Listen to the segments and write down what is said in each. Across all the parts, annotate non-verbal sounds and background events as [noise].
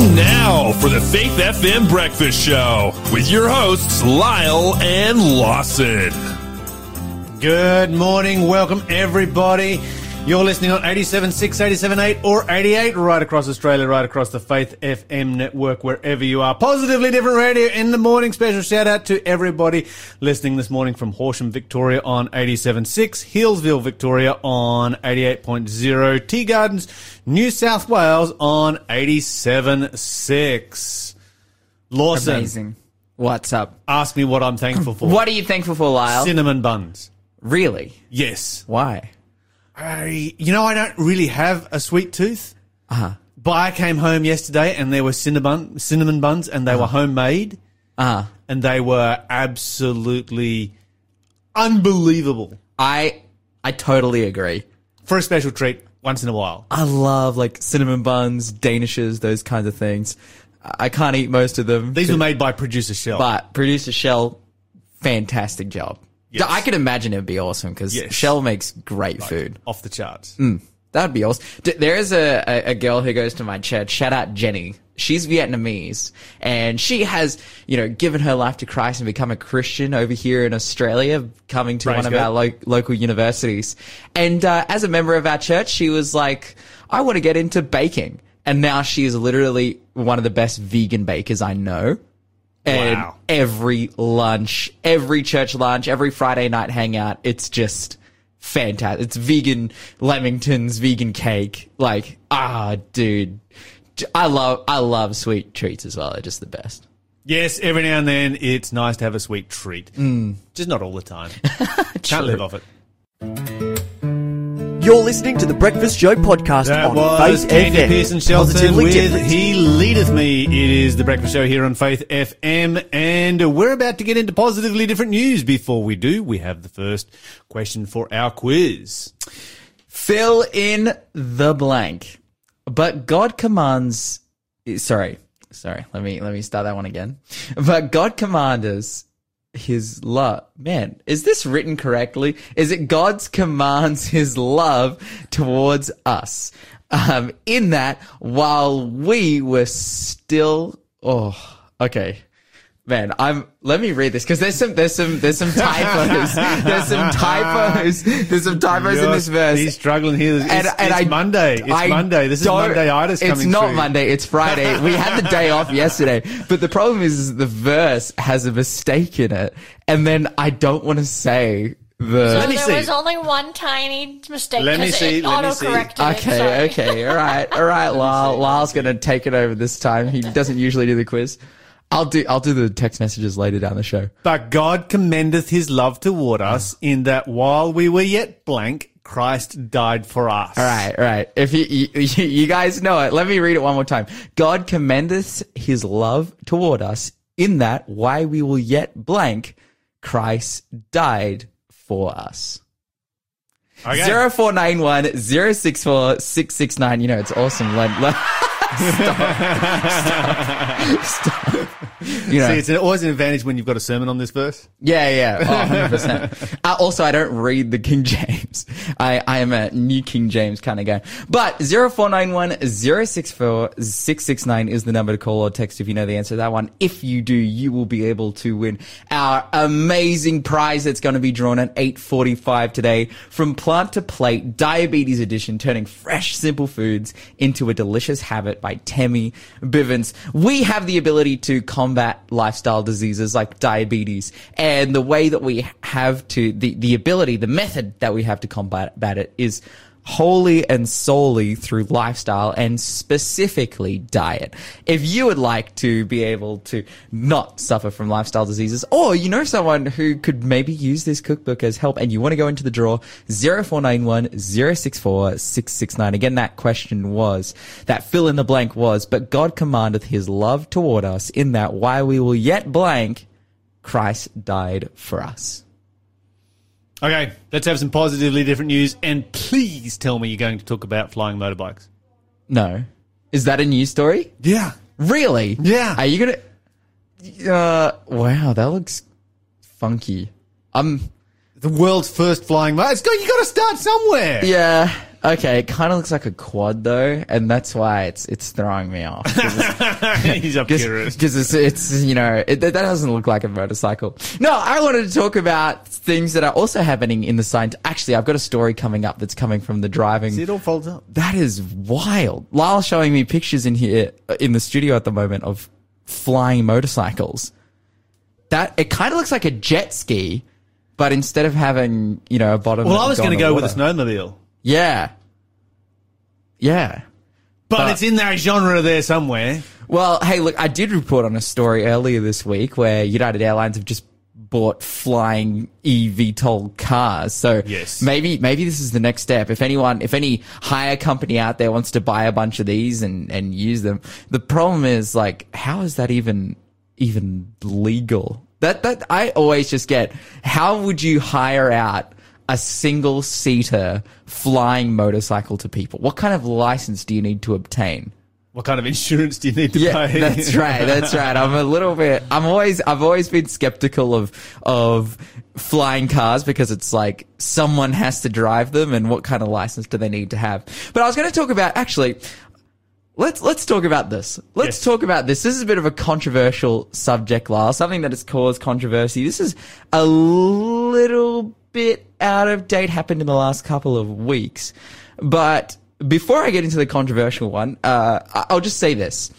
Now for the Faith FM Breakfast Show with your hosts, Lyle and Lawson. Good morning. Welcome, everybody. You're listening on 87.6, 87.8, or 88 right across Australia, right across the Faith FM network, wherever you are. Positively Different Radio in the morning. Special shout out to everybody listening this morning from Horsham, Victoria on 87.6, Hillsville, Victoria on 88.0, Tea Gardens, New South Wales on 87.6. Lawson, Amazing. What's up? ask me what I'm thankful for. [laughs] What are you thankful for, Lyle? Cinnamon buns. really? Yes. Why? I, you know, I don't really have a sweet tooth. Uh-huh. But I came home yesterday and there were cinnamon cinnamon buns and they were homemade Uh, and they were absolutely unbelievable I I totally agree. for a special treat once in a while. I love like cinnamon buns, danishes, those kinds of things. I can't eat most of them. These were made by producer Shell. but producer Shell, fantastic job. Yes. I could imagine it'd be awesome because Yes. Shell makes great food. off the charts. That'd be awesome. D- There is a, a, a girl who goes to my church. Shout out Jenny. She's Vietnamese and she has, you know, given her life to Christ and become a Christian over here in Australia, coming to Praise one of our lo- local universities. And uh, as a member of our church, she was like, I want to get into baking. And now she is literally one of the best vegan bakers I know. And Wow. every lunch, every church lunch, every Friday night hangout, it's just fantastic. It's vegan lamingtons, vegan cake. Like, ah, dude. I love, I love sweet treats as well. They're just the best. Yes, every now and then it's nice to have a sweet treat. Just not all the time. [laughs] Can't live off it. You're listening to the Breakfast Show podcast That on was Faith Candy FM. Pearson Shelton with different. He Leadeth Me. It is the breakfast show here on Faith FM, and we're about to get into positively different news. Before we do, we have the first question for our quiz. Fill in the blank. But God commands, sorry, sorry. Let me, let me start that one again. But God commands his love. Man, is this written correctly? Is it God's commands his love towards us? Um, in that while we were still, oh, okay. Man, I'm. Let me read this because there's some, there's some, there's some typos. [laughs] there's some typos. There's some typos in this verse. He's struggling here. It's, And, and it's I, Monday. It's I Monday. This is don't- Monday-itis It's coming not through. Monday. It's Friday. [laughs] We had the day off yesterday, but the problem is, is the verse has a mistake in it, and then I don't want to say the. Let me there see. was only one tiny mistake Let me see, it let me see. Okay, Sorry. okay, all right, all right. [laughs] Lyle, Lyle's gonna take it over this time. He doesn't usually do the quiz. I'll do. I'll do the text messages later down the show. But God commendeth his love toward us in that while we were yet blank, Christ died for us. All right, all right. If you, [laughs] you you guys know it, let me read it one more time. God commendeth his love toward us in that while we were yet blank, Christ died for us. Okay. Zero four nine one zero six four six six nine. You know it's awesome. [laughs] Stop. Stop. [laughs] Stop. You know, See, it's an, always an advantage when you've got a sermon on this verse. yeah, yeah, oh, [laughs] 100%. uh, also, I don't read the King James. I, I am a new King James kind of guy. But 0491 064 669 is the number to call or text if you know the answer to that one. If you do, you will be able to win our amazing prize that's going to be drawn at 845 today from Plant to Plate Diabetes Edition, turning fresh, simple foods into a delicious habit by Temi Bivens. We have the ability to combat lifestyle diseases like diabetes and the way that we have to, the, the ability, the method that we have to combat it is wholly and solely through lifestyle and specifically diet. If you would like to be able to not suffer from lifestyle diseases, or you know someone who could maybe use this cookbook as help and you want to go into the draw, 0491 064 669. Again, that question was, that fill in the blank was, but God commandeth his love toward us in that while we were yet blank, Christ died for us. Okay, let's have some positively different news. And please tell me you're going to talk about flying motorbikes. No. Is that a news story? Yeah. Really? Yeah. Are you gonna? Uh, wow, that looks funky. Um, The world's first flying motor. It's got, you got to start somewhere. yeah. Okay, it kind of looks like a quad though, and that's why it's it's throwing me off. [laughs] He's up curious. Because it's, it's, you know, it, that doesn't look like a motorcycle. No, I wanted to talk about things that are also happening in the science. Actually, I've got a story coming up that's coming from the driving. See, it all folds up. That is wild. Lyle's showing me pictures in here, uh, in the studio at the moment of flying motorcycles. That, it kind of looks like a jet ski, but instead of having, you know, a bottom. Well, I was going to go with a snowmobile, Yeah. Yeah. but, But- it's in that genre there somewhere. Well, hey, look, I did report on a story earlier this week where United Airlines have just bought flying eVTOL cars. So Yes. maybe maybe this is the next step. If anyone, if any hire company out there wants to buy a bunch of these and and use them, the problem is like, how is that even even legal? That that I always just get. How would you hire out? A single seater flying motorcycle to people. What kind of license do you need to obtain? What kind of insurance do you need to Yeah, pay? that's [laughs] right. That's right. I'm a little bit. I'm always. I've always been skeptical of of flying cars because it's like someone has to drive them, and what kind of license do they need to have? But I was going to talk about actually. Let's let's talk about this. Let's Yes. talk about this. This is a bit of a controversial subject, Lyle. Something that has caused controversy. This is a little bit out of date. Happened in the last couple of weeks, but before I get into the controversial one, uh, I'll just say this: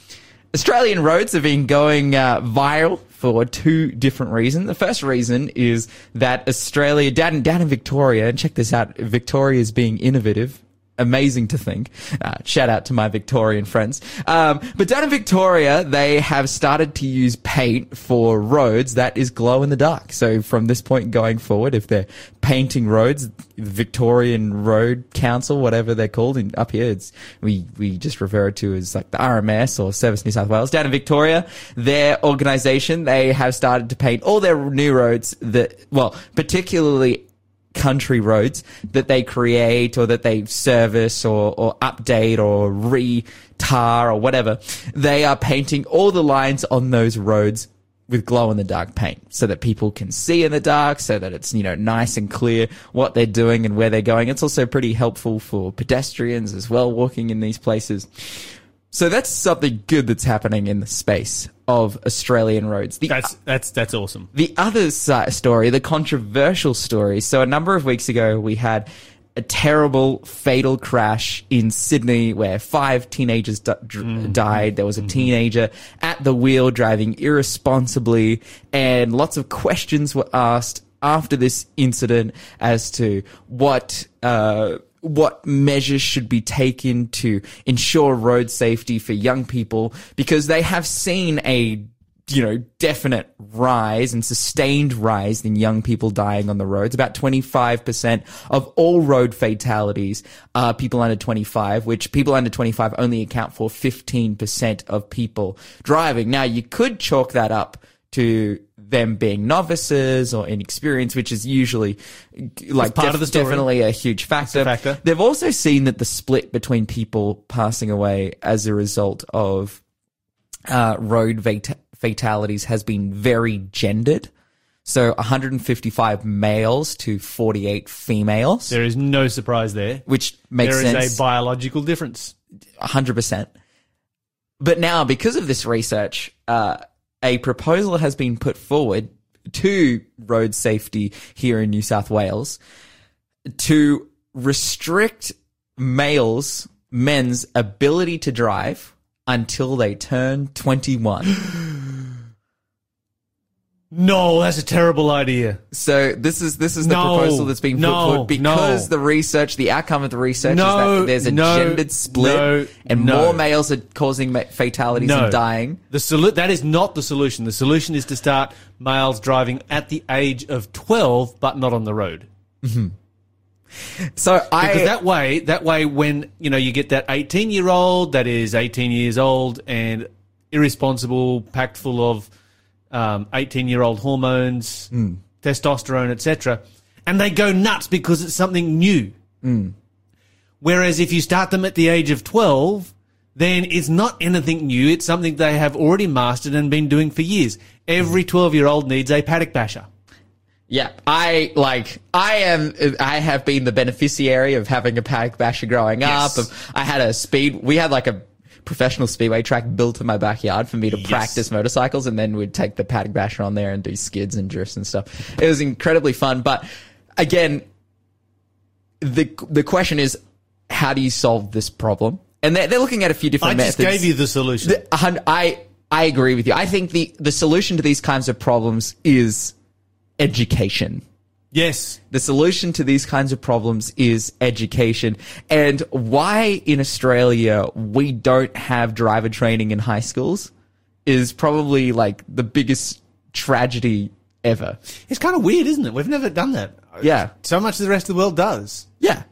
Australian roads have been going uh, viral for two different reasons. The first reason is that Australia, down, down in Victoria, and check this out, Victoria is being innovative amazing to think. Uh, shout out to my Victorian friends. Um, but down in Victoria, they have started to use paint for roads that is glow in the dark. So from this point going forward, if they're painting roads, Victorian Road Council, whatever they're called in up here, it's, we, we just refer to as like the RMS or Service New South Wales. Down in Victoria, their organization, they have started to paint all their new roads that, well, particularly country roads that they create or that they service or, or update or re-tar or whatever, they are painting all the lines on those roads with glow in the dark paint so that people can see in the dark so that it's you know nice and clear what they're doing and where they're going. It's also pretty helpful for pedestrians as well walking in these places so that's something good that's happening in the space of Australian roads. The That's that's that's awesome. the other story, the controversial story. So a number of weeks ago, we had a terrible fatal crash in Sydney where five teenagers di- dr- died. There was a teenager at the wheel driving irresponsibly and lots of questions were asked after this incident as to what, uh, what measures should be taken to ensure road safety for young people because they have seen a you know, definite rise and sustained rise in young people dying on the roads. About 25% of all road fatalities are people under 25, which people under 25 only account for 15% of people driving. Now, you could chalk that up to them being novices or inexperienced, which is usually like part of the story. definitely a huge factor. factor. They've also seen that the split between people passing away as a result of uh, road fat- fatalities has been very gendered. So 155 males to 48 females, There is no surprise there. which makes There is sense. a biological difference. 100%. But now, because of this research, uh, a proposal has been put forward to road safety here in New South Wales to restrict males, men's ability to drive until they turn 21. [gasps] [gasps] No, that's a terrible idea. So this is this is the No, proposal that's being put no, forward because no. the research, the outcome of the research No, is that there's a gendered split and more males are causing fatalities and dying. The solu- that is not the solution. The solution is to start males driving at the age of twelve, but not on the road. Mm-hmm. So I Because that way, that way, when you know you get that eighteen-year-old that is eighteen years old and irresponsible, packed full of um, eighteen-year-old hormones, Hmm. testosterone, etc., and they go nuts because it's something new. Hmm. Whereas if you start them at the age of twelve, then it's not anything new. It's something they have already mastered and been doing for years. Every twelve-year-old needs a paddock basher. Yeah, I like. I am. I have been the beneficiary of having a paddock basher growing Yes. up. I had a speed. We had like a professional speedway track built in my backyard for me to Yes. practice motorcycles, and then we'd take the paddock basher on there and do skids and drifts and stuff. It was incredibly fun. But again, the the question is, how do you solve this problem? And they're, they're looking at a few different I different just methods. gave you the solution. The- I I agree with you. I think the the solution to these kinds of problems is education. Yes. The solution to these kinds of problems is education. And why in Australia we don't have driver training in high schools is probably like the biggest tragedy ever. It's kind of weird, isn't it? We've never done that. Yeah. So much of the rest of the world does. Yeah.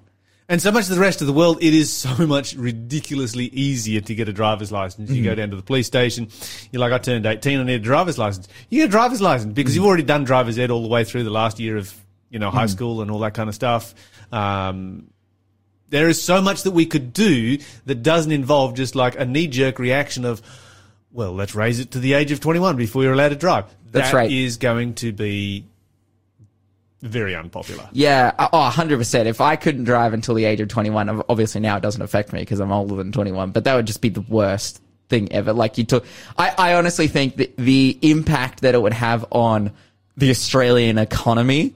And so much of the rest of the world, it is so [laughs] much ridiculously easier to get a driver's license. You go mm-hmm. down to the police station, you're like, I turned 18, I need a driver's license. You get a driver's license because mm-hmm. you've already done driver's ed all the way through the last year of, you know, high school and all that kind of stuff. Um, there is so much that we could do that doesn't involve just like a knee jerk reaction of, well, let's raise it to the age of 21 before you're allowed to drive. That's That right. is going to be very unpopular. Yeah, uh, oh, 100%. If I couldn't drive until the age of 21, obviously now it doesn't affect me because I'm older than 21, but that would just be the worst thing ever. Like you took, I, I honestly think that the impact that it would have on the Australian economy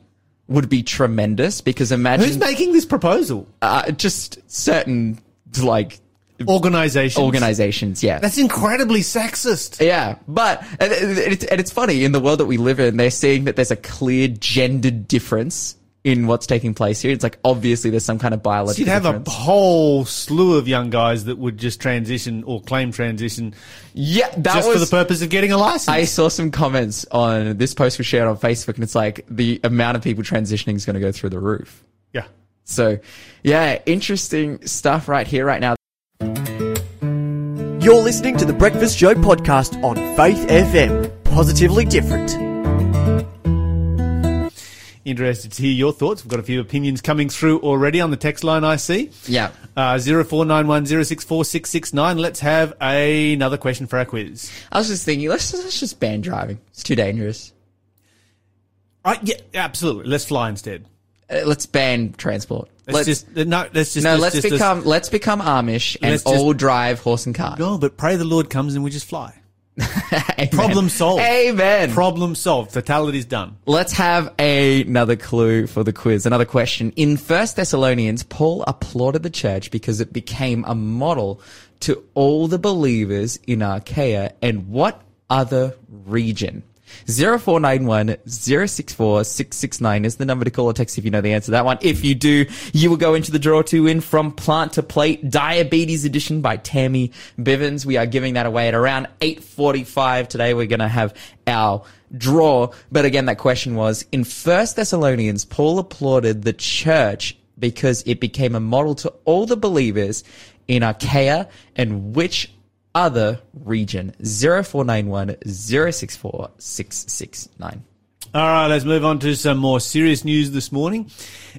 would be tremendous because imagine Who's making this proposal? uh, just certain like Organizations. organizations. Yeah. That's incredibly sexist. Yeah, but and it's, and it's funny in the world that we live in. They're seeing that there's a clear gendered difference in what's taking place here. It's like obviously there's some kind of biological. You'd have a whole slew of young guys that would just transition or claim transition yeah, that just was. for the purpose of getting a license. I saw some comments on this post was shared on Facebook, and it's like the amount of people transitioning is going to go through the roof. yeah. So, yeah, interesting stuff right here, right now. You're listening to the Breakfast Show podcast on Faith FM. Positively different. Interested to hear your thoughts. We've got a few opinions coming through already on the text line I see. Yeah. Uh, 0491064669. Let's have another question for our quiz. I was just thinking, let's, let's just ban driving. It's too dangerous. Uh, yeah, absolutely. Let's fly instead. Uh, let's ban transport. Let's, just, uh, no, let's just, No, let's, just- become let's become Amish and all drive horse and cart. No, but pray the Lord comes and we just fly. [laughs] Problem solved. Amen. Problem solved. Fatality's done. Let's have another clue for the quiz. Another question. In First Thessalonians, Paul applauded the church because it became a model to all the believers in Achaia and what other region? 0491 064 669 is the number to call or text if you know the answer to that one. If you do, you will go into the draw to win from Plant to Plate Diabetes Edition by Tammy Bivens. We are giving that away at around 8.45 today. We're going to have our draw. But again, that question was in First Thessalonians, Paul applauded the church because it became a model to all the believers in Achaia and which other region 0491 064 669. All right, let's move on to some more serious news this morning.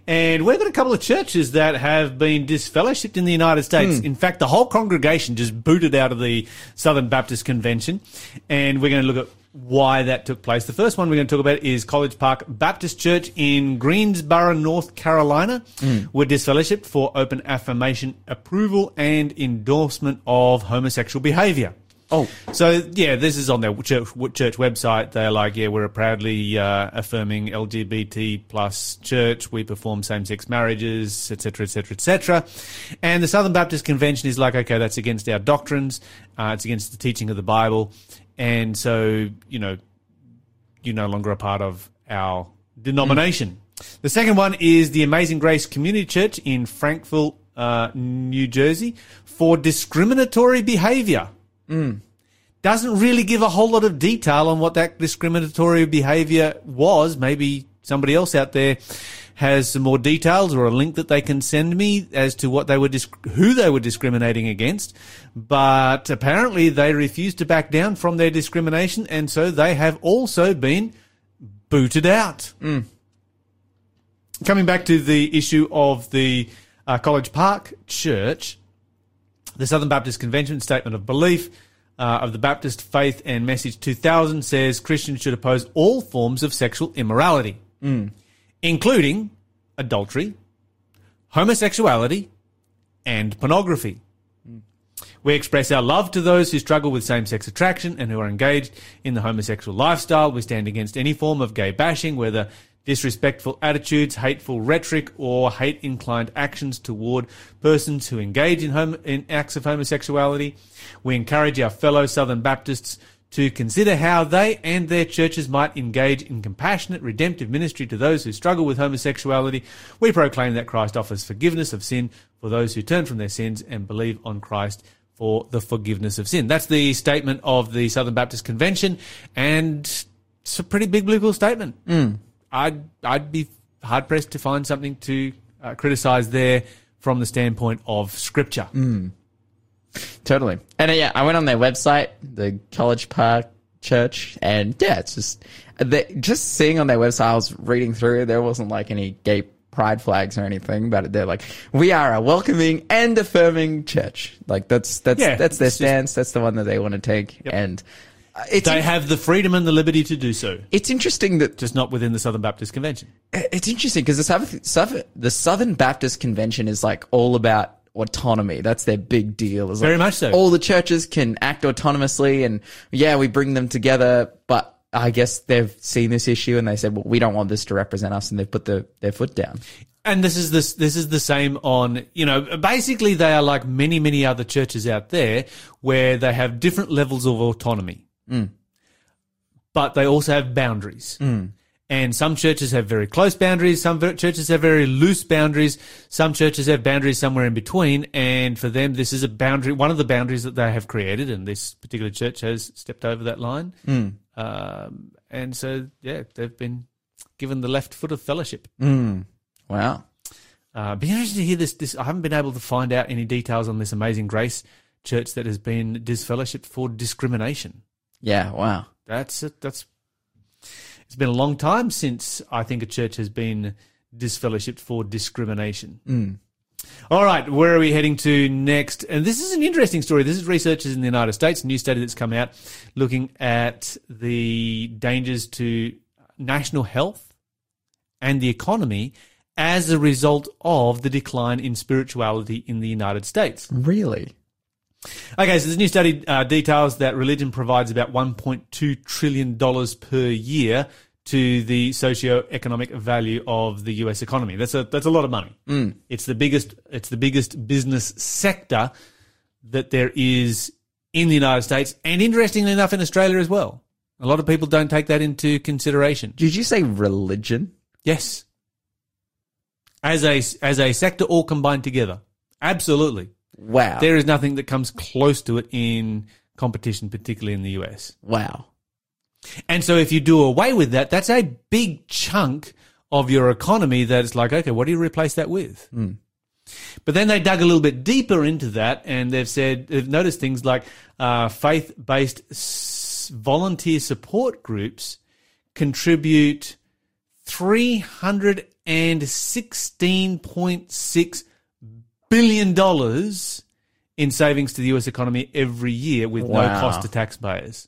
And we've got a couple of churches that have been disfellowshipped in the United States. Hmm. In fact, the whole congregation just booted out of the Southern Baptist Convention. And we're going to look at why that took place. The first one we're going to talk about is College Park Baptist Church in Greensboro, North Carolina. Were disfellowshipped for open affirmation, approval, and endorsement of homosexual behavior. Oh. So yeah, this is on their church, church website. They're like, yeah, we're a proudly uh, affirming LGBT plus church. We perform same sex marriages, etc., etc., etc. And the Southern Baptist Convention is like, okay, that's against our doctrines. Uh, it's against the teaching of the Bible, and so you know, you're no longer a part of our denomination. The second one is the Amazing Grace Community Church in Frankville, uh, New Jersey, for discriminatory behavior doesn't really give a whole lot of detail on what that discriminatory behavior was. Maybe somebody else out there has some more details or a link that they can send me as to what they were disc- who they were discriminating against. But apparently they refused to back down from their discrimination and so they have also been booted out. Coming back to the issue of the uh, College Park Church, the Southern Baptist Convention Statement of Belief uh, of the Baptist Faith and Message 2000 says Christians should oppose all forms of sexual immorality. Including adultery, homosexuality, and pornography. We express our love to those who struggle with same sex attraction and who are engaged in the homosexual lifestyle. We stand against any form of gay bashing, whether disrespectful attitudes, hateful rhetoric, or hate inclined actions toward persons who engage in, in acts of homosexuality. We encourage our fellow Southern Baptists to consider how they and their churches might engage in compassionate, redemptive ministry to those who struggle with homosexuality. We proclaim that Christ offers forgiveness of sin for those who turn from their sins and believe on Christ for the forgiveness of sin. That's the statement of the Southern Baptist Convention, and it's a pretty big biblical statement. I'd I'd be hard pressed to find something to uh, criticize there from the standpoint of Scripture. Totally. And uh, yeah, I went on their website, the College Park Church, and yeah, it's just they, just seeing on their website. I was reading through. There wasn't like any gay pride flags or anything, but they're like, we are a welcoming and affirming church. Like that's that's Yeah, that's their it's just- stance. that's the one that they want to take, and uh, it's They have the freedom and the liberty to do so, it's interesting that just not within the Southern Baptist Convention. it's interesting because the Southern the Southern Baptist Convention is like all about autonomy. That's their big deal. Very like much so. All the churches can act autonomously, and yeah, we bring them together. But I guess they've seen this issue and they said, "Well, we don't want this to represent us," and they've put the, their foot down. And this is this this is the same on you know basically they are like many many other churches out there where they have different levels of autonomy, mm. but they also have boundaries. Mm. And some churches have very close boundaries. Some churches have very loose boundaries. Some churches have boundaries somewhere in between. And for them, this is a boundary, one of the boundaries that they have created. And this particular church has stepped over that line. Um, and so, yeah, they've been given the left foot of fellowship. Wow. Uh, be interested to hear this. This I haven't been able to find out any details on this amazing grace church that has been disfellowshipped for discrimination. Yeah. Wow. That's it. That's it's been a long time since I think a church has been disfellowshipped for discrimination. Mm. All right, where are we heading to next? And this is an interesting story. This is researchers in the United States, a new study that's come out looking at the dangers to national health and the economy as a result of the decline in spirituality in the United States. Really? Okay, so this new study uh, details that religion provides about $1.2 trillion per year to the socio-economic value of the US economy. That's a, that's a lot of money. It's the biggest, it's the biggest business sector that there is in the United States and interestingly enough in Australia as well. A lot of people don't take that into consideration. Did you say religion? Yes. As a, as a sector all combined together. Absolutely. Wow. There is nothing that comes close to it in competition, particularly in the US. wow. And so if you do away with that, that's a big chunk of your economy that it's like, okay, what do you replace that with? But then they dug a little bit deeper into that and they've said, they've noticed things like uh, faith based s- volunteer support groups contribute $316.6 billion dollars in savings to the US economy every year with no cost to taxpayers.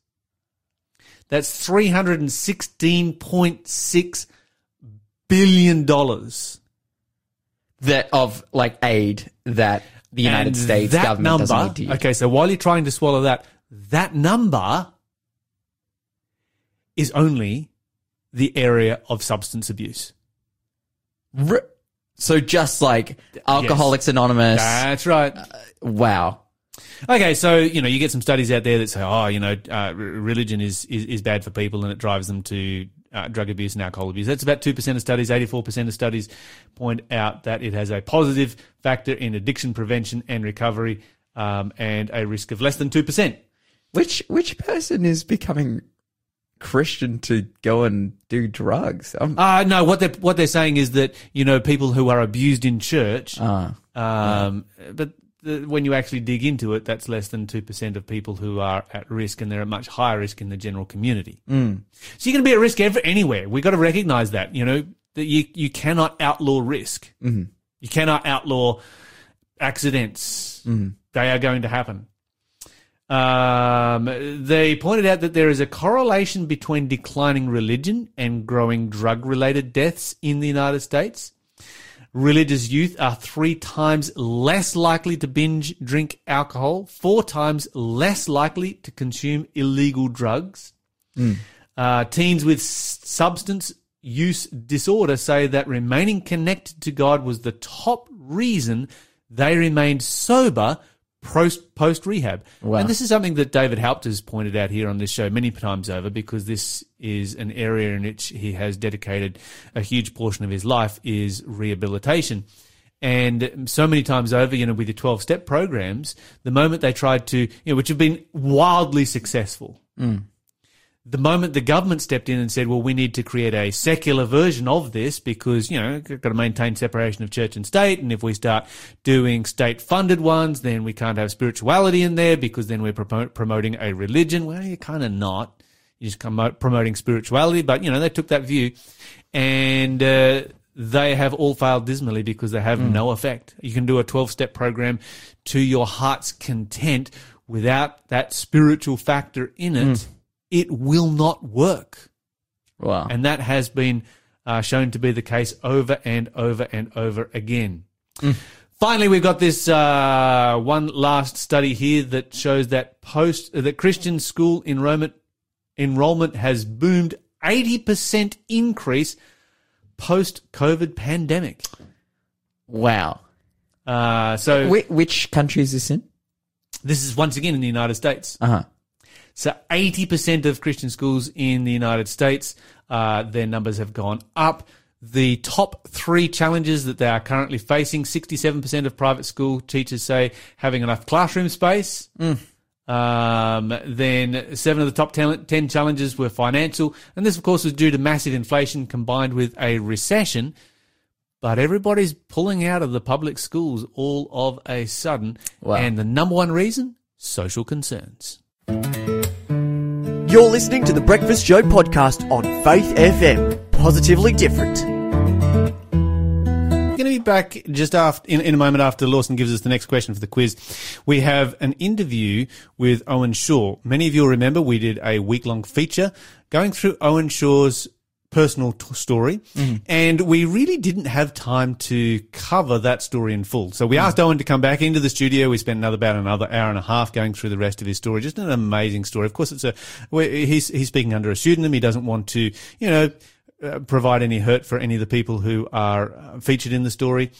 That's $316.6 billion. That of like aid that the United And States government number, doesn't. Okay, so while you're trying to swallow that, that number is only the area of substance abuse. R- So just like Alcoholics Anonymous. That's right. wow. Okay, so you know you get some studies out there that say, oh, you know, uh, religion is, is is bad for people and it drives them to uh, drug abuse and alcohol abuse. That's about two percent of studies. Eighty four percent of studies point out that it has a positive factor in addiction prevention and recovery, um, and a risk of less than two percent. Which which person is becoming Christian to go and do drugs? I'm, Uh no, what they are what they're saying is that you know people who are abused in church, Ah, um, but the, when you actually dig into it, that's less than two percent of people who are at risk, and they're at much higher risk in the general community. Mm. So you're going to be at risk every, anywhere. We've got to recognise that. You know that you you cannot outlaw risk. Mm-hmm. You cannot outlaw accidents. They are going to happen. Um, they pointed out that there is a correlation between declining religion and growing drug related deaths in the United States. Religious youth are three times less likely to binge drink alcohol, four times less likely to consume illegal drugs. Uh, teens with substance use disorder say that remaining connected to God was the top reason they remained sober post post rehab. Wow. And this is something that David Haupt has pointed out here on this show many times over because this is an area in which he has dedicated a huge portion of his life is rehabilitation. And so many times over, you know, with the 12 step programs, the moment they tried to, you know, which have been wildly successful, mm. The moment the government stepped in and said, well, we need to create a secular version of this because, you know, got to maintain separation of church and state. And if we start doing state funded ones, then we can't have spirituality in there because then we're promo- promoting a religion. Well, you're kind of not. You're just promoting spirituality. But, you know, they took that view and, uh, they have all failed dismally because they have no effect. You can do a 12 step program to your heart's content without that spiritual factor in it. It will not work. Wow. And that has been uh, shown to be the case over and over and over again. Finally, we've got this uh, one last study here that shows that post uh, that Christian school enrollment enrollment has boomed eighty percent increase post COVID pandemic. wow. Uh, so Wh- which country is this in? this is once again in the United States. Uh huh. So 80% of Christian schools in the United States, uh, their numbers have gone up. The top three challenges that they are currently facing 67% of private school teachers say having enough classroom space. Um, then seven of the top 10, 10 challenges were financial. And this, of course, was due to massive inflation combined with a recession. But everybody's pulling out of the public schools all of a sudden. Wow. And the number one reason? Social concerns. You're listening to the Breakfast Show podcast on Faith FM. Positively different. We're going to be back just after in, in a moment after Lawson gives us the next question for the quiz. We have an interview with Owen Shaw. Many of you will remember we did a week long feature going through Owen Shaw's personal t- story, and we really didn't have time to cover that story in full. So we asked Owen to come back into the studio. We spent another about another hour and a half going through the rest of his story. Just an amazing story. Of course, it's a he's he's speaking under a pseudonym. He doesn't want to, you know uh, provide any hurt for any of the people who are uh, featured in the story.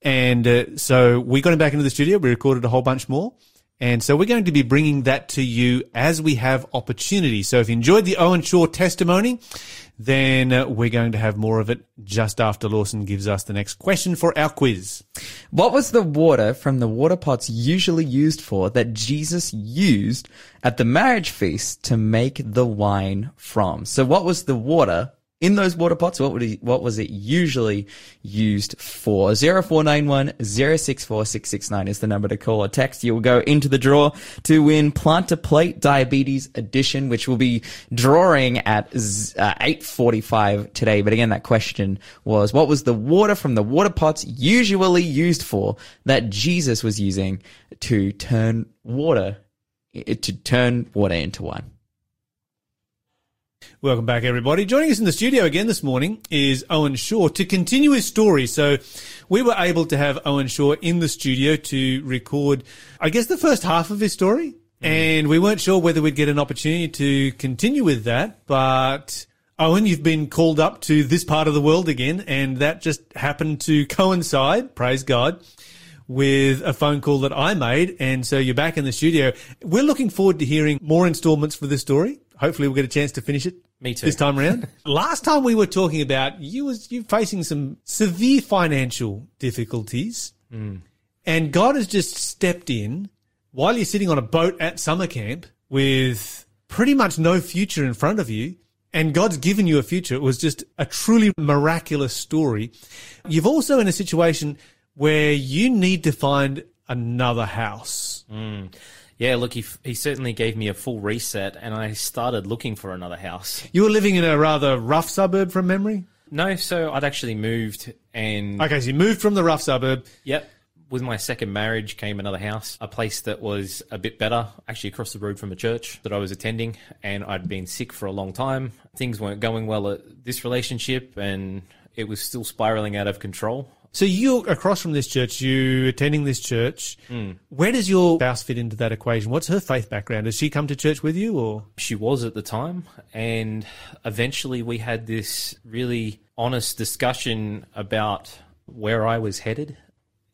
And uh, so we got him back into the studio. We recorded a whole bunch more. And so we're going to be bringing that to you as we have opportunity. So if you enjoyed the Owen Shaw testimony, then uh, we're going to have more of it just after Lawson gives us the next question for our quiz. What was the water from the water pots usually used for that Jesus used at the marriage feast to make the wine from? So what was the water in those water pots? What would he, what was it usually used for? 0491 064 669 is the number to call or text. You will go into the draw to win Plant to Plate Diabetes Edition, which will be drawing at uh, 8.45 today. But again, that question was, what was the water from the water pots usually used for that Jesus was using to turn water, to turn water into wine? Welcome back, everybody. Joining us in the studio again this morning is Owen Shaw to continue his story. So we were able to have Owen Shaw in the studio to record, I guess, the first half of his story. Mm-hmm. And we weren't sure whether we'd get an opportunity to continue with that, but Owen, you've been called up to this part of the world again, and that just happened to coincide, praise God, with a phone call that I made. And so you're back in the studio. We're looking forward to hearing more installments for this story. Hopefully we'll get a chance to finish it. Me too. This time around. [laughs] Last time we were talking about you was you facing some severe financial difficulties. Hmm. And God has just stepped in while you're sitting on a boat at summer camp with pretty much no future in front of you. And God's given you a future. It was just a truly miraculous story. You've also in a situation where you need to find another house. Hmm. Yeah, look, he, he certainly gave me a full reset, and I started looking for another house. You were living in a rather rough suburb from memory. No, so I'd actually moved, and Okay, so you moved from the rough suburb. yep, With my second marriage came another house, a place that was a bit better, actually across the road from a church that I was attending, and I'd been sick for a long time. Things weren't going well at this relationship, and it was still spiraling out of control. So you're across from this church, you attending this church. Hmm. Where does your spouse fit into that equation? What's her faith background? Does she come to church with you or? She was at the time, and eventually we had this really honest discussion about where I was headed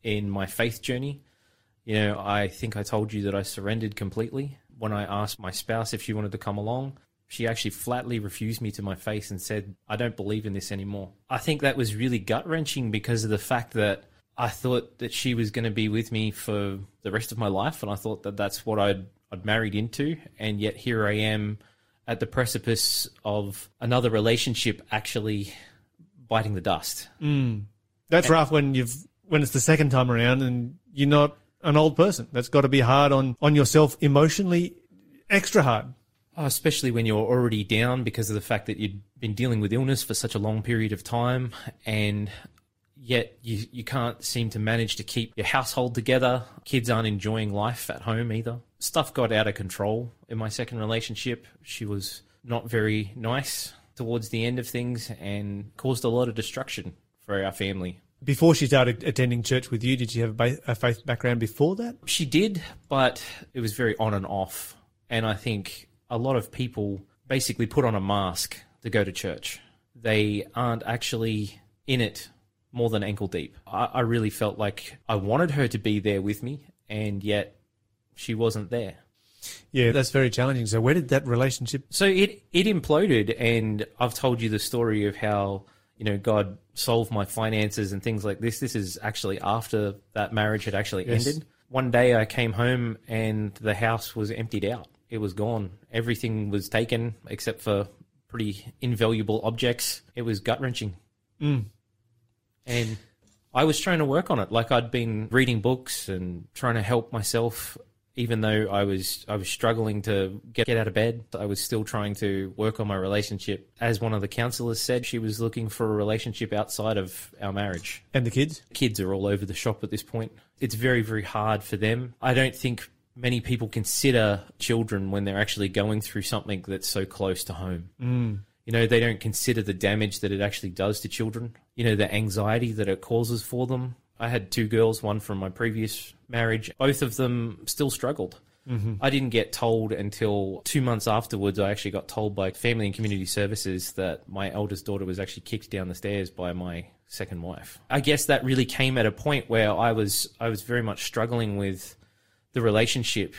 in my faith journey. You know, I think I told you that I surrendered completely. When I asked my spouse if she wanted to come along, she actually flatly refused me to my face and said, I don't believe in this anymore. I think that was really gut wrenching because of the fact that I thought that she was going to be with me for the rest of my life. And I thought that that's what I'd, I'd married into. And yet here I am at the precipice of another relationship actually biting the dust. Hmm. That's rough when you've when it's the second time around and you're not an old person. That's got to be hard on on yourself emotionally, extra hard. Oh, especially when you're already down because of the fact that you've been dealing with illness for such a long period of time and yet you, you can't seem to manage to keep your household together. Kids aren't enjoying life at home either. Stuff got out of control in my second relationship. She was not very nice towards the end of things and caused a lot of destruction for our family. Before she started attending church with you, did she have a, a faith background before that? She did, but it was very on and off. And I think a lot of people basically put on a mask to go to church. They aren't actually in it more than ankle deep. I, I really felt like I wanted her to be there with me, and yet she wasn't there. Yeah, that's very challenging. So where did that relationship? So it it imploded, and I've told you the story of how you know God solved my finances and things like this. This is actually after that marriage had actually Yes. ended. One day I came home and the house was emptied out. It was gone. Everything was taken except for pretty invaluable objects. It was gut wrenching. Mm. And I was trying to work on it. Like I'd been reading books and trying to help myself, even though I was I was struggling to get, get out of bed. I was still trying to work on my relationship. As one of the counselors said, she was looking for a relationship outside of our marriage. And the kids? Kids are all over the shop at this point. It's very, very hard for them. I don't think many people consider children when they're actually going through something that's so close to home. Mm. You know, they don't consider the damage that it actually does to children. You know, the anxiety that it causes for them. I had two girls, one from my previous marriage. Both of them still struggled. Mm-hmm. I didn't get told until two months afterwards. I actually got told by Family and Community Services that my eldest daughter was actually kicked down the stairs by my second wife. I guess that really came at a point where I was I was very much struggling with the relationship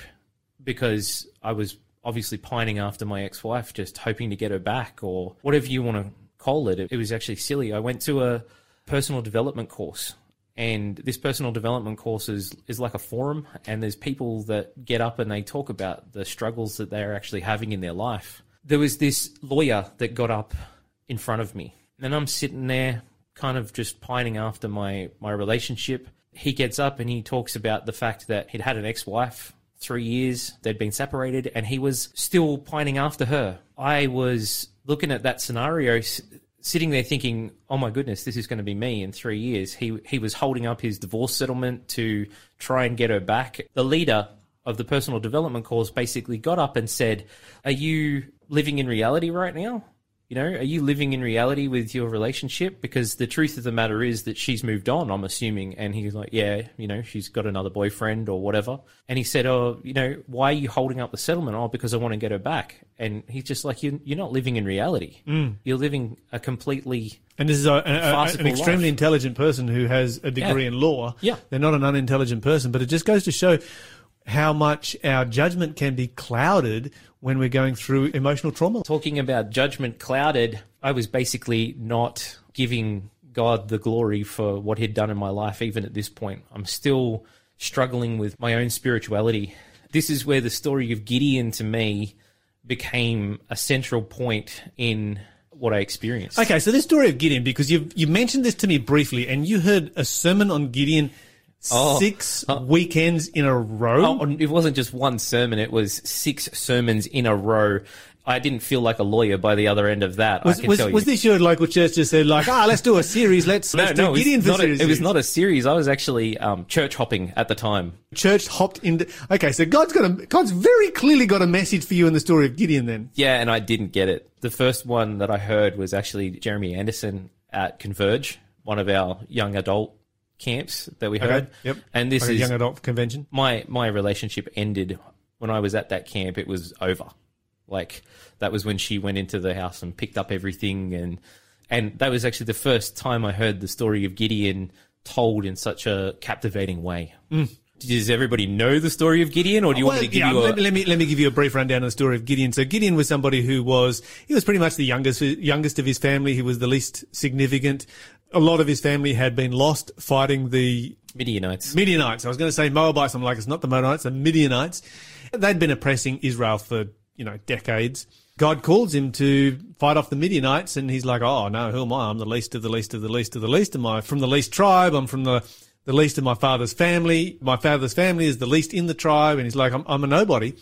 because I was obviously pining after my ex-wife, just hoping to get her back or whatever you want to call it. It, it was actually silly. I went to a personal development course. And this personal development course is, is like a forum, and there's people that get up and they talk about the struggles that they're actually having in their life. There was this lawyer that got up in front of me, and I'm sitting there kind of just pining after my, my relationship. He gets up and he talks about the fact that he'd had an ex wife three years, they'd been separated, and he was still pining after her. I was looking at that scenario, sitting there thinking, "Oh my goodness, this is going to be me in three years." He he was holding up his divorce settlement to try and get her back. The leader of the personal development course basically got up and said, "Are you living in reality right now?" You know, are you living in reality with your relationship? Because the truth of the matter is that she's moved on, I'm assuming. And he's like, yeah, you know, she's got another boyfriend or whatever. And he said, oh, you know, why are you holding up the settlement? Oh, because I want to get her back. And he's just like, you, you're not living in reality. Mm. You're living a completely And this is a, a- a- an extremely life. intelligent person who has a degree Yeah. in law. Yeah. They're not an unintelligent person, but it just goes to show how much our judgment can be clouded when we're going through emotional trauma. talking about judgment clouded, I was basically not giving God the glory for what he'd done in my life, even at this point. I'm still struggling with my own spirituality. This is where the story of Gideon to me became a central point in what I experienced. Okay, so this story of Gideon, because you you mentioned this to me briefly, and you heard a sermon on Gideon Oh. six weekends in a row. Oh, it wasn't just one sermon, it was six sermons in a row. I didn't feel like a lawyer by the other end of that. Was, was, was this your local church just said like, ah, let's do a series. Let's no, let's no, do it Gideon was, for not a, series. it was not a series. I was actually um, church hopping at the time. church hopped into. Okay, so God's got a God's very clearly got a message for you in the story of Gideon. Then Yeah, and I didn't get it. The first one that I heard was actually Jeremy Anderson at Converge, one of our young adult camps that we heard. yep. And this Like a is young adult convention. my my relationship ended when I was at that camp. It was over. Like that was when she went into the house and picked up everything, and and that was actually the first time I heard the story of Gideon told in such a captivating way. Mm. Does everybody know the story of Gideon, or do you want me to give yeah, you a? let, let me let me give you a brief rundown of the story of Gideon. So Gideon was somebody who was he was pretty much the youngest youngest of his family. He was the least significant. A lot of his family had been lost fighting the Midianites. Midianites. I was going to say Moabites. I'm like, it's not the Moabites, the Midianites. They'd been oppressing Israel for, you know, decades. God calls him to fight off the Midianites, and he's like, oh, no, who am I? I'm the least of the least of the least of the least. Am I from the least tribe? I'm from the, the least of my father's family. My father's family is the least in the tribe. And he's like, I'm, I'm a nobody.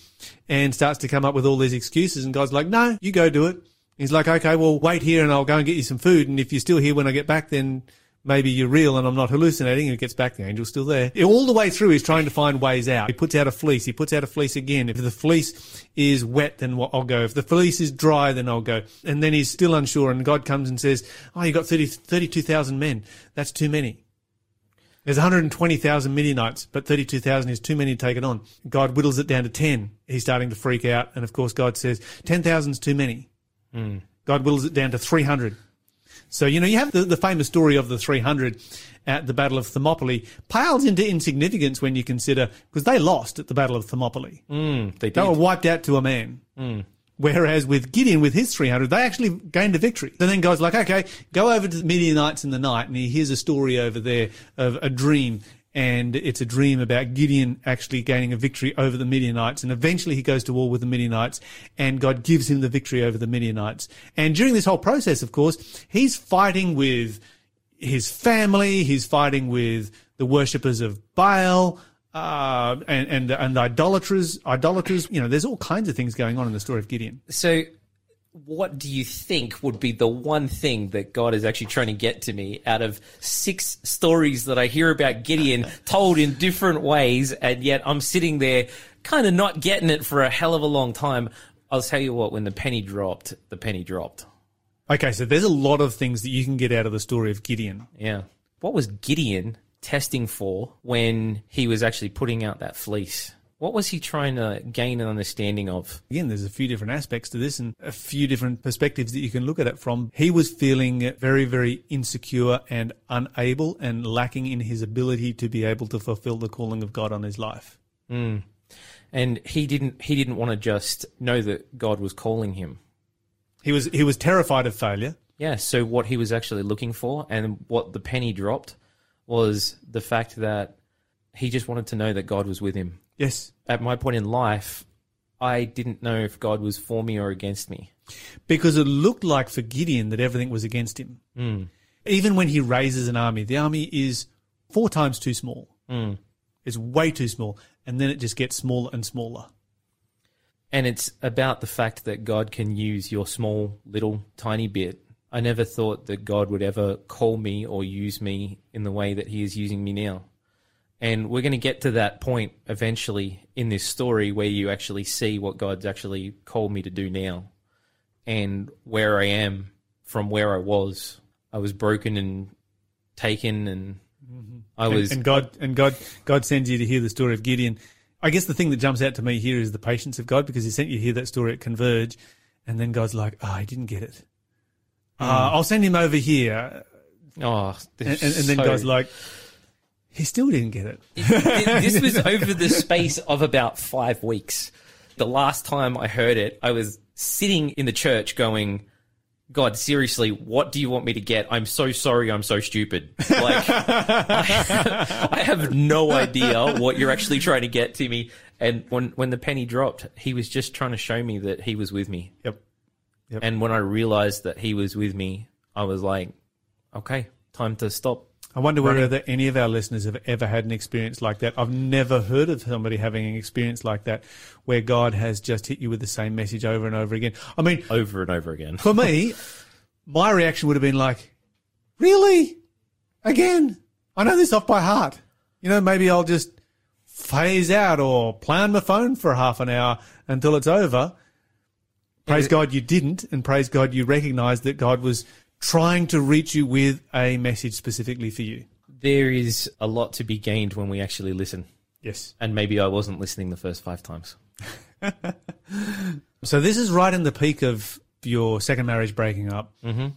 And starts to come up with all these excuses. And God's like, no, you go do it. He's like, okay, well, wait here and I'll go and get you some food. And if you're still here when I get back, then maybe you're real and I'm not hallucinating. And it gets back, the angel's still there. All the way through, he's trying to find ways out. He puts out a fleece. He puts out a fleece again. If the fleece is wet, then I'll go. If the fleece is dry, then I'll go. And then he's still unsure. And God comes and says, Oh, you got 30, 32,000 men. That's too many. There's 120,000 Midianites, but 32,000 is too many to take it on. God whittles it down to 10. He's starting to freak out. And of course, God says, 10,000 is too many. God whittles it down to 300. So, you know, you have the, the famous story of the 300 at the Battle of Thermopylae pales into insignificance when you consider, because they lost at the Battle of Thermopylae. Mm, they They were wiped out to a man. Whereas with Gideon, with his 300, they actually gained a victory. And then God's like, okay, go over to the Midianites in the night, and he hears a story over there of a dream. And it's a dream about Gideon actually gaining a victory over the Midianites. And eventually he goes to war with the Midianites, and God gives him the victory over the Midianites. And during this whole process, of course, he's fighting with his family, he's fighting with the worshippers of Baal, uh, and, and, and idolaters, idolaters. You know, there's all kinds of things going on in the story of Gideon. So, what do you think would be the one thing that God is actually trying to get to me out of six stories that I hear about Gideon [laughs] told in different ways, and yet I'm sitting there kind of not getting it for a hell of a long time? I'll tell you what, when the penny dropped, the penny dropped. Okay, so there's a lot of things that you can get out of the story of Gideon. Yeah. What was Gideon testing for when he was actually putting out that fleece? What was he trying to gain an understanding of? Again, there's a few different aspects to this and a few different perspectives that you can look at it from. He was feeling very, very insecure and unable and lacking in his ability to be able to fulfill the calling of God on his life. Mm. And he didn't he didn't want to just know that God was calling him. He was, he was terrified of failure. Yeah, so what he was actually looking for and what the penny dropped was the fact that he just wanted to know that God was with him. Yes. At my point in life, I didn't know if God was for me or against me. because it looked like for Gideon that everything was against him. Hmm. Even when he raises an army, the army is four times too small. Hmm. It's way too small. And then it just gets smaller and smaller. And it's about the fact that God can use your small, little, tiny bit. I never thought that God would ever call me or use me in the way that He is using me now. And we're going to get to that point eventually in this story where you actually see what God's actually called me to do now and where I am from where I was. I was broken and taken, and mm-hmm. I And- was. and, God and God God sends you to hear the story of Gideon. I guess the thing that jumps out to me here is the patience of God because He sent you to hear that story at Converge, and then God's like, "Oh, I didn't get it. Uh, I'll send him over here," oh, and, and, and then so- God's like, "He still didn't get it." this was over the space of about five weeks. The last time I heard it, I was sitting in the church going, God, seriously, what do you want me to get? I'm so sorry, I'm so stupid. Like, I, [laughs] I have no idea what you're actually trying to get to me. And when, when the penny dropped, he was just trying to show me that he was with me. Yep. And when I realized that he was with me, I was like, okay, time to stop. I wonder whether any of our listeners have ever had an experience like that. I've never heard of somebody having an experience like that where God has just hit you with the same message over and over again. I mean, over and over again. for me, [laughs] my reaction would have been like, really? Again? I know this off by heart. You know, maybe I'll just phase out or play on my phone for half an hour until it's over. Praise God you didn't, and praise God you recognized that God was trying to reach you with a message specifically for you. There is a lot to be gained when we actually listen. Yes. And maybe I wasn't listening the first five times. [laughs] So this is right in the peak of your second marriage breaking up. Mm-hmm.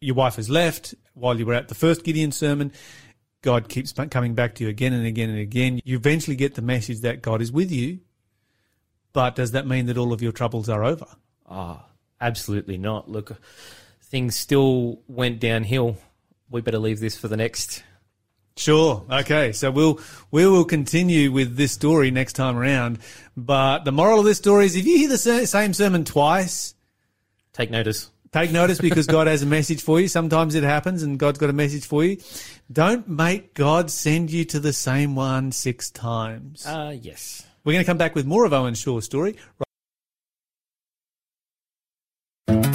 Your wife has left while you were at the first Gideon sermon. God keeps coming back to you again and again and again. You eventually get the message that God is with you. But does that mean that all of your troubles are over? Ah, absolutely not. Look, things still went downhill. We better leave this for the next. Sure. Okay. So we'll we will continue with this story next time around. But the moral of this story is: if you hear the same sermon twice, Take notice. take notice because God has a message for you. Sometimes it happens, and God's got a message for you. Don't make God send you to the same one six times. Uh, yes. We're going to come back with more of Owen Shaw's story.